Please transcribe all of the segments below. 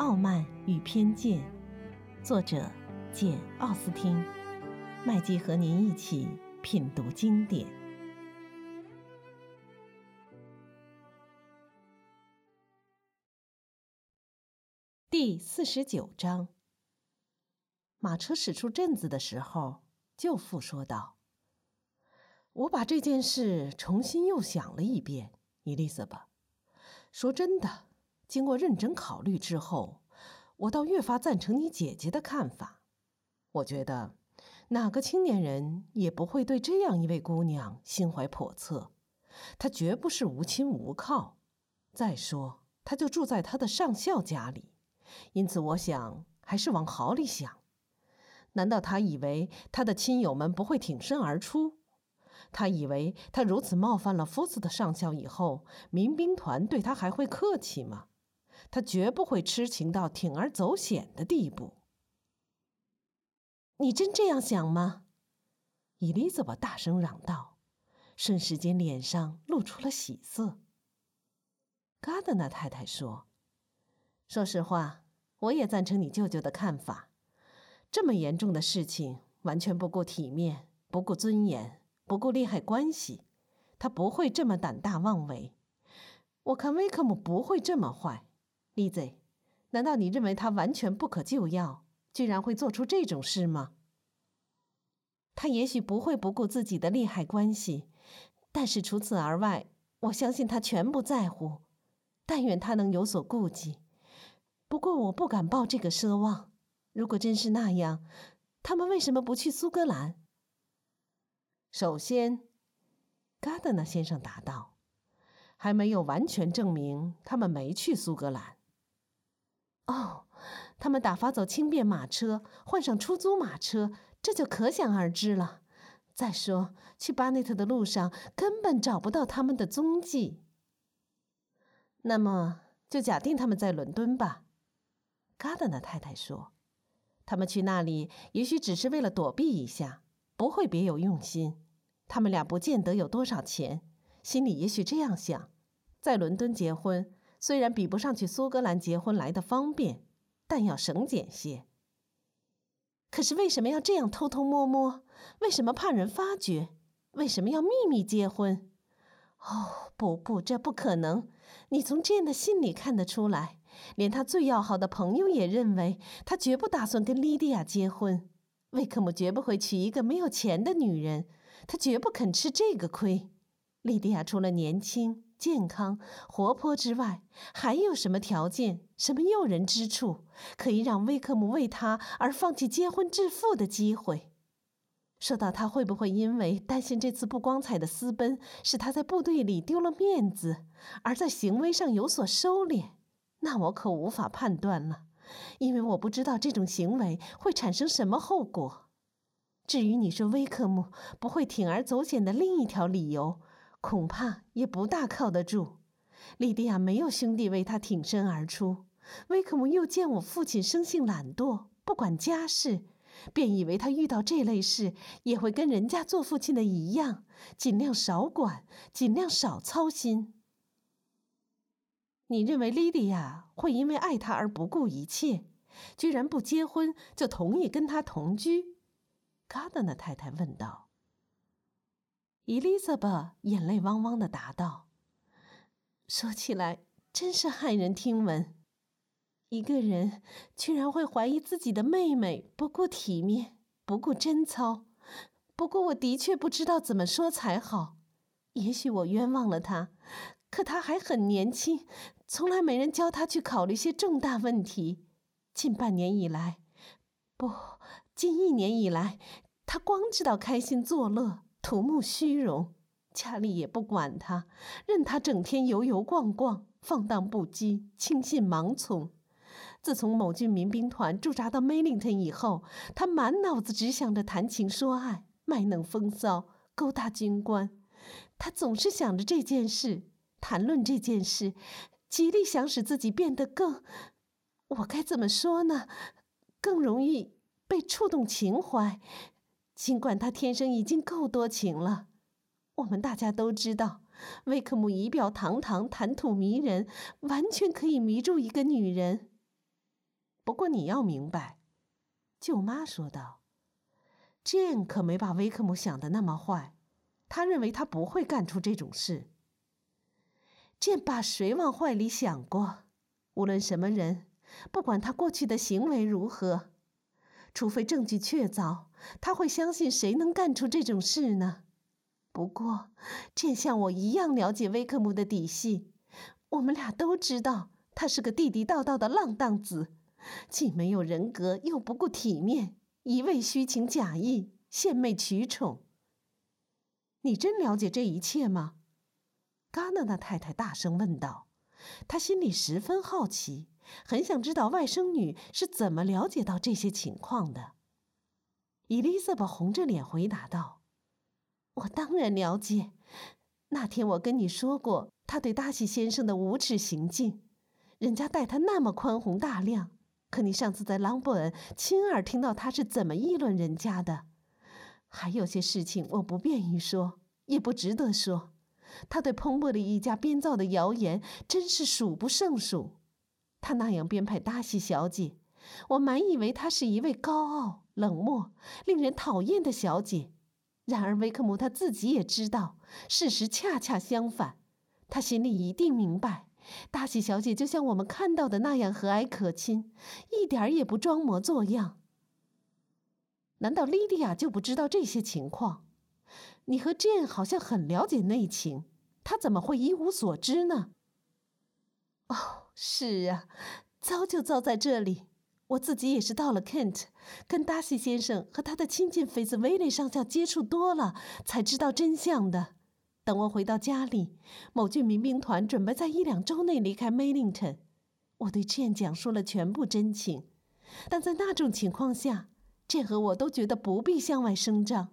傲慢与偏见》，作者简·奥斯汀。麦基和您一起品读经典。第四十九章。马车驶出镇子的时候，舅父说道：“我把这件事重新又想了一遍，伊丽莎白。说真的，经过认真考虑之后，我倒越发赞成你姐姐的看法。我觉得。”哪个青年人也不会对这样一位姑娘心怀叵测，她绝不是无亲无靠。再说，她就住在她的上校家里，因此我想还是往好里想。难道他以为他的亲友们不会挺身而出？他以为他如此冒犯了夫子的上校以后，民兵团对他还会客气吗？他绝不会痴情到铤而走险的地步。你真这样想吗？伊丽莎白大声嚷道，瞬时间脸上露出了喜色。嘎德纳太太说：“说实话，我也赞成你舅舅的看法。这么严重的事情，完全不顾体面、不顾尊严、不顾利害关系，他不会这么胆大妄为。我看威克姆不会这么坏。丽兹，难道你认为他完全不可救药？”居然会做出这种事吗？他也许不会不顾自己的利害关系，但是除此而外，我相信他全不在乎。但愿他能有所顾忌。不过我不敢抱这个奢望。如果真是那样，他们为什么不去苏格兰？首先，嘎德纳先生答道：“还没有完全证明他们没去苏格兰。”哦。他们打发走轻便马车，换上出租马车，这就可想而知了。再说，去巴内特的路上根本找不到他们的踪迹。那么，就假定他们在伦敦吧。嘎德纳太太说：“他们去那里，也许只是为了躲避一下，不会别有用心。他们俩不见得有多少钱，心里也许这样想：在伦敦结婚，虽然比不上去苏格兰结婚来的方便。”但要省俭些。可是为什么要这样偷偷摸摸？为什么怕人发觉？为什么要秘密结婚？哦，不不，这不可能！你从这样的信里看得出来，连他最要好的朋友也认为他绝不打算跟莉迪亚结婚。威克姆绝不会娶一个没有钱的女人，他绝不肯吃这个亏。莉迪亚除了年轻。健康、活泼之外，还有什么条件、什么诱人之处，可以让威克姆为他而放弃结婚致富的机会？说到他会不会因为担心这次不光彩的私奔使他在部队里丢了面子，而在行为上有所收敛，那我可无法判断了，因为我不知道这种行为会产生什么后果。至于你说威克姆不会铤而走险的另一条理由，恐怕也不大靠得住。莉迪亚没有兄弟为他挺身而出，威克姆又见我父亲生性懒惰，不管家事，便以为他遇到这类事也会跟人家做父亲的一样，尽量少管，尽量少操心。你认为莉迪亚会因为爱他而不顾一切，居然不结婚就同意跟他同居？卡德纳太太问道。伊丽莎白眼泪汪汪的答道：“说起来真是骇人听闻，一个人居然会怀疑自己的妹妹不顾体面、不顾贞操。不过我的确不知道怎么说才好。也许我冤枉了他，可他还很年轻，从来没人教他去考虑些重大问题。近半年以来，不，近一年以来，他光知道开心作乐。”图慕虚荣，家里也不管他，任他整天游游逛逛，放荡不羁，轻信盲从。自从某郡民兵团驻扎到梅林顿以后，他满脑子只想着谈情说爱，卖弄风骚，勾搭军官。他总是想着这件事，谈论这件事，极力想使自己变得更……我该怎么说呢？更容易被触动情怀。尽管他天生已经够多情了，我们大家都知道，威克姆仪表堂堂、谈吐迷人，完全可以迷住一个女人。不过你要明白，舅妈说道，Jane 可没把威克姆想的那么坏，他认为他不会干出这种事。Jane 把谁往坏里想过？无论什么人，不管他过去的行为如何，除非证据确凿，他会相信谁能干出这种事呢？不过，Jane 像我一样了解威克姆的底细，我们俩都知道他是个地地道道的浪荡子。既没有人格，又不顾体面，一味虚情假意，献媚取宠。你真了解这一切吗？嘎纳纳太太大声问道。她心里十分好奇，很想知道外甥女是怎么了解到这些情况的。伊丽莎白红着脸回答道：“我当然了解。那天我跟你说过，他对达西先生的无耻行径，人家待他那么宽宏大量。”可你上次在朗伯恩亲耳听到他是怎么议论人家的，还有些事情我不便于说，也不值得说。他对彭伯利一家编造的谣言真是数不胜数。他那样编排达西小姐，我满以为她是一位高傲、冷漠、令人讨厌的小姐。然而维克姆他自己也知道，事实恰恰相反。他心里一定明白。大喜小姐就像我们看到的那样和蔼可亲，一点儿也不装模作样。难道莉迪亚就不知道这些情况？你和 Jane 好像很了解内情，她怎么会一无所知呢？哦，是啊，糟就糟在这里。我自己也是到了 Kent，跟达西先生和他的亲近菲兹威廉上校接触多了，才知道真相的。等我回到家里，某郡民兵团准备在一两周内离开 Mailington。我对 Jane 讲述了全部真情，但在那种情况下，Jane 和我都觉得不必向外声张，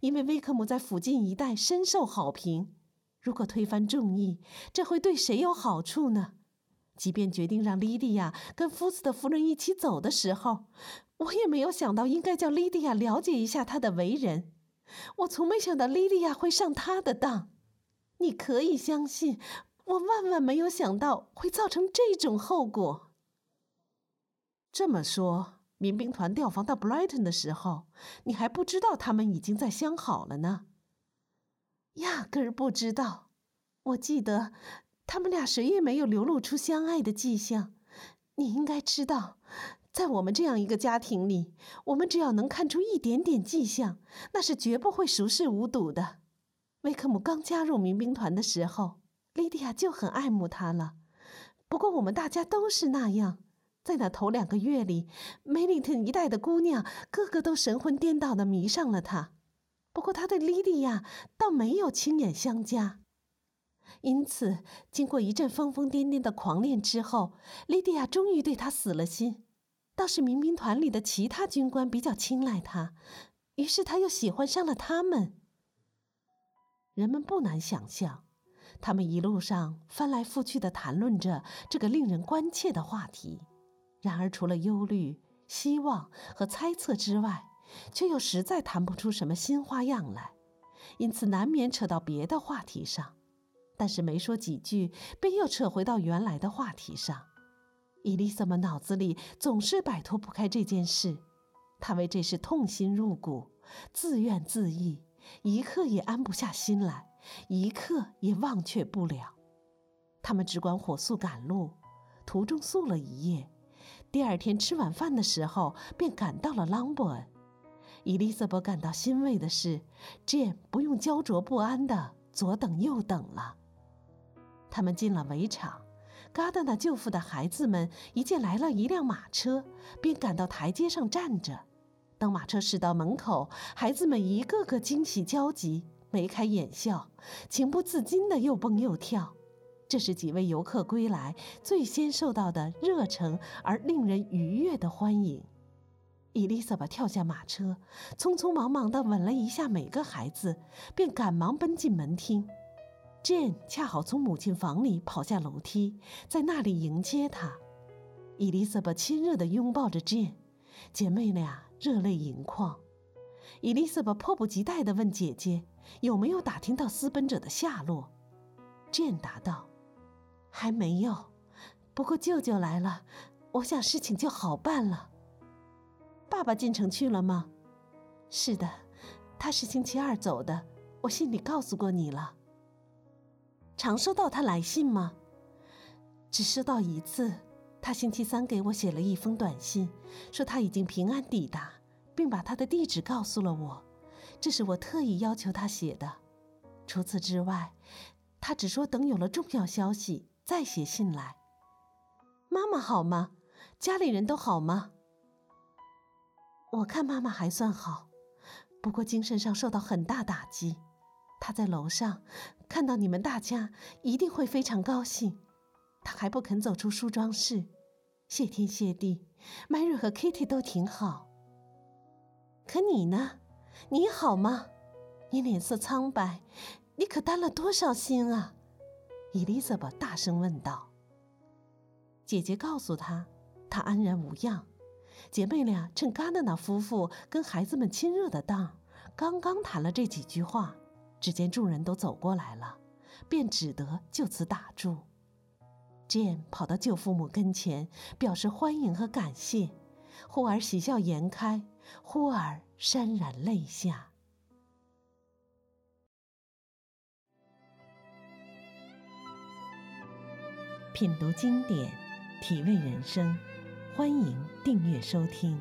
因为威克姆在附近一带深受好评。如果推翻众议，这会对谁有好处呢？即便决定让莉迪亚跟夫子的夫人一起走的时候，我也没有想到应该叫莉迪亚了解一下他的为人。我从没想到莉莉亚会上他的当，你可以相信，我万万没有想到会造成这种后果。这么说，民兵团调防到 Brighton 的时候，你还不知道他们已经在相好了呢？压根儿不知道。我记得，他们俩谁也没有流露出相爱的迹象。你应该知道。在我们这样一个家庭里，我们只要能看出一点点迹象，那是绝不会熟视无睹的。威克姆刚加入民兵团的时候，莉迪亚就很爱慕他了。不过我们大家都是那样，在那头两个月里，梅里特一带的姑娘个个都神魂颠倒地迷上了他。不过他对莉迪亚倒没有亲眼相加。因此，经过一阵疯疯癫癫的狂恋之后，莉迪亚终于对他死了心。倒是民兵团里的其他军官比较青睐他，于是他又喜欢上了他们。人们不难想象，他们一路上翻来覆去的谈论着这个令人关切的话题。然而，除了忧虑、希望和猜测之外，却又实在谈不出什么新花样来，因此难免扯到别的话题上。但是没说几句，便又扯回到原来的话题上。伊丽莎白脑子里总是摆脱不开这件事，她为这事痛心入骨，自怨自艾，一刻也安不下心来，一刻也忘却不了。他们只管火速赶路，途中宿了一夜，第二天吃晚饭的时候便赶到了朗伯恩。伊丽莎白感到欣慰的是，Jane 不用焦灼不安的左等右等了。他们进了围场。嘎达那舅父的孩子们一见来了一辆马车，便赶到台阶上站着。当马车驶到门口，孩子们一个个惊喜焦急，眉开眼笑，情不自禁地又蹦又跳。这是几位游客归来最先受到的热诚而令人愉悦的欢迎。伊丽莎白跳下马车，匆匆忙忙地吻了一下每个孩子，便赶忙奔进门厅。Jane 恰好从母亲房里跑下楼梯，在那里迎接她。伊丽莎白亲热地拥抱着 Jane，姐妹俩热泪盈眶。伊丽莎白迫不及待地问姐姐：“有没有打听到私奔者的下落？”Jane 答道：“还没有，不过舅舅来了，我想事情就好办了。爸爸进城去了吗？是的，他是星期二走的。我信里告诉过你了。常收到他来信吗？只收到一次。他星期三给我写了一封短信，说他已经平安抵达，并把他的地址告诉了我。这是我特意要求他写的。除此之外，他只说等有了重要消息再写信来。妈妈好吗？家里人都好吗？我看妈妈还算好，不过精神上受到很大打击。她在楼上看到你们大家，一定会非常高兴。她还不肯走出梳妆室。谢天谢地，，Mary 和 Kitty 都挺好。可你呢？你好吗？你脸色苍白，你可担了多少心啊？伊丽莎白大声问道。姐姐告诉她，她安然无恙。姐妹俩趁嘎纳纳夫妇跟孩子们亲热的当，刚刚谈了这几句话，只见众人都走过来了，便只得就此打住。Jane 跑到舅父母跟前，表示欢迎和感谢，忽而喜笑颜开，忽而潸然泪下。品读经典，体味人生。欢迎订阅收听。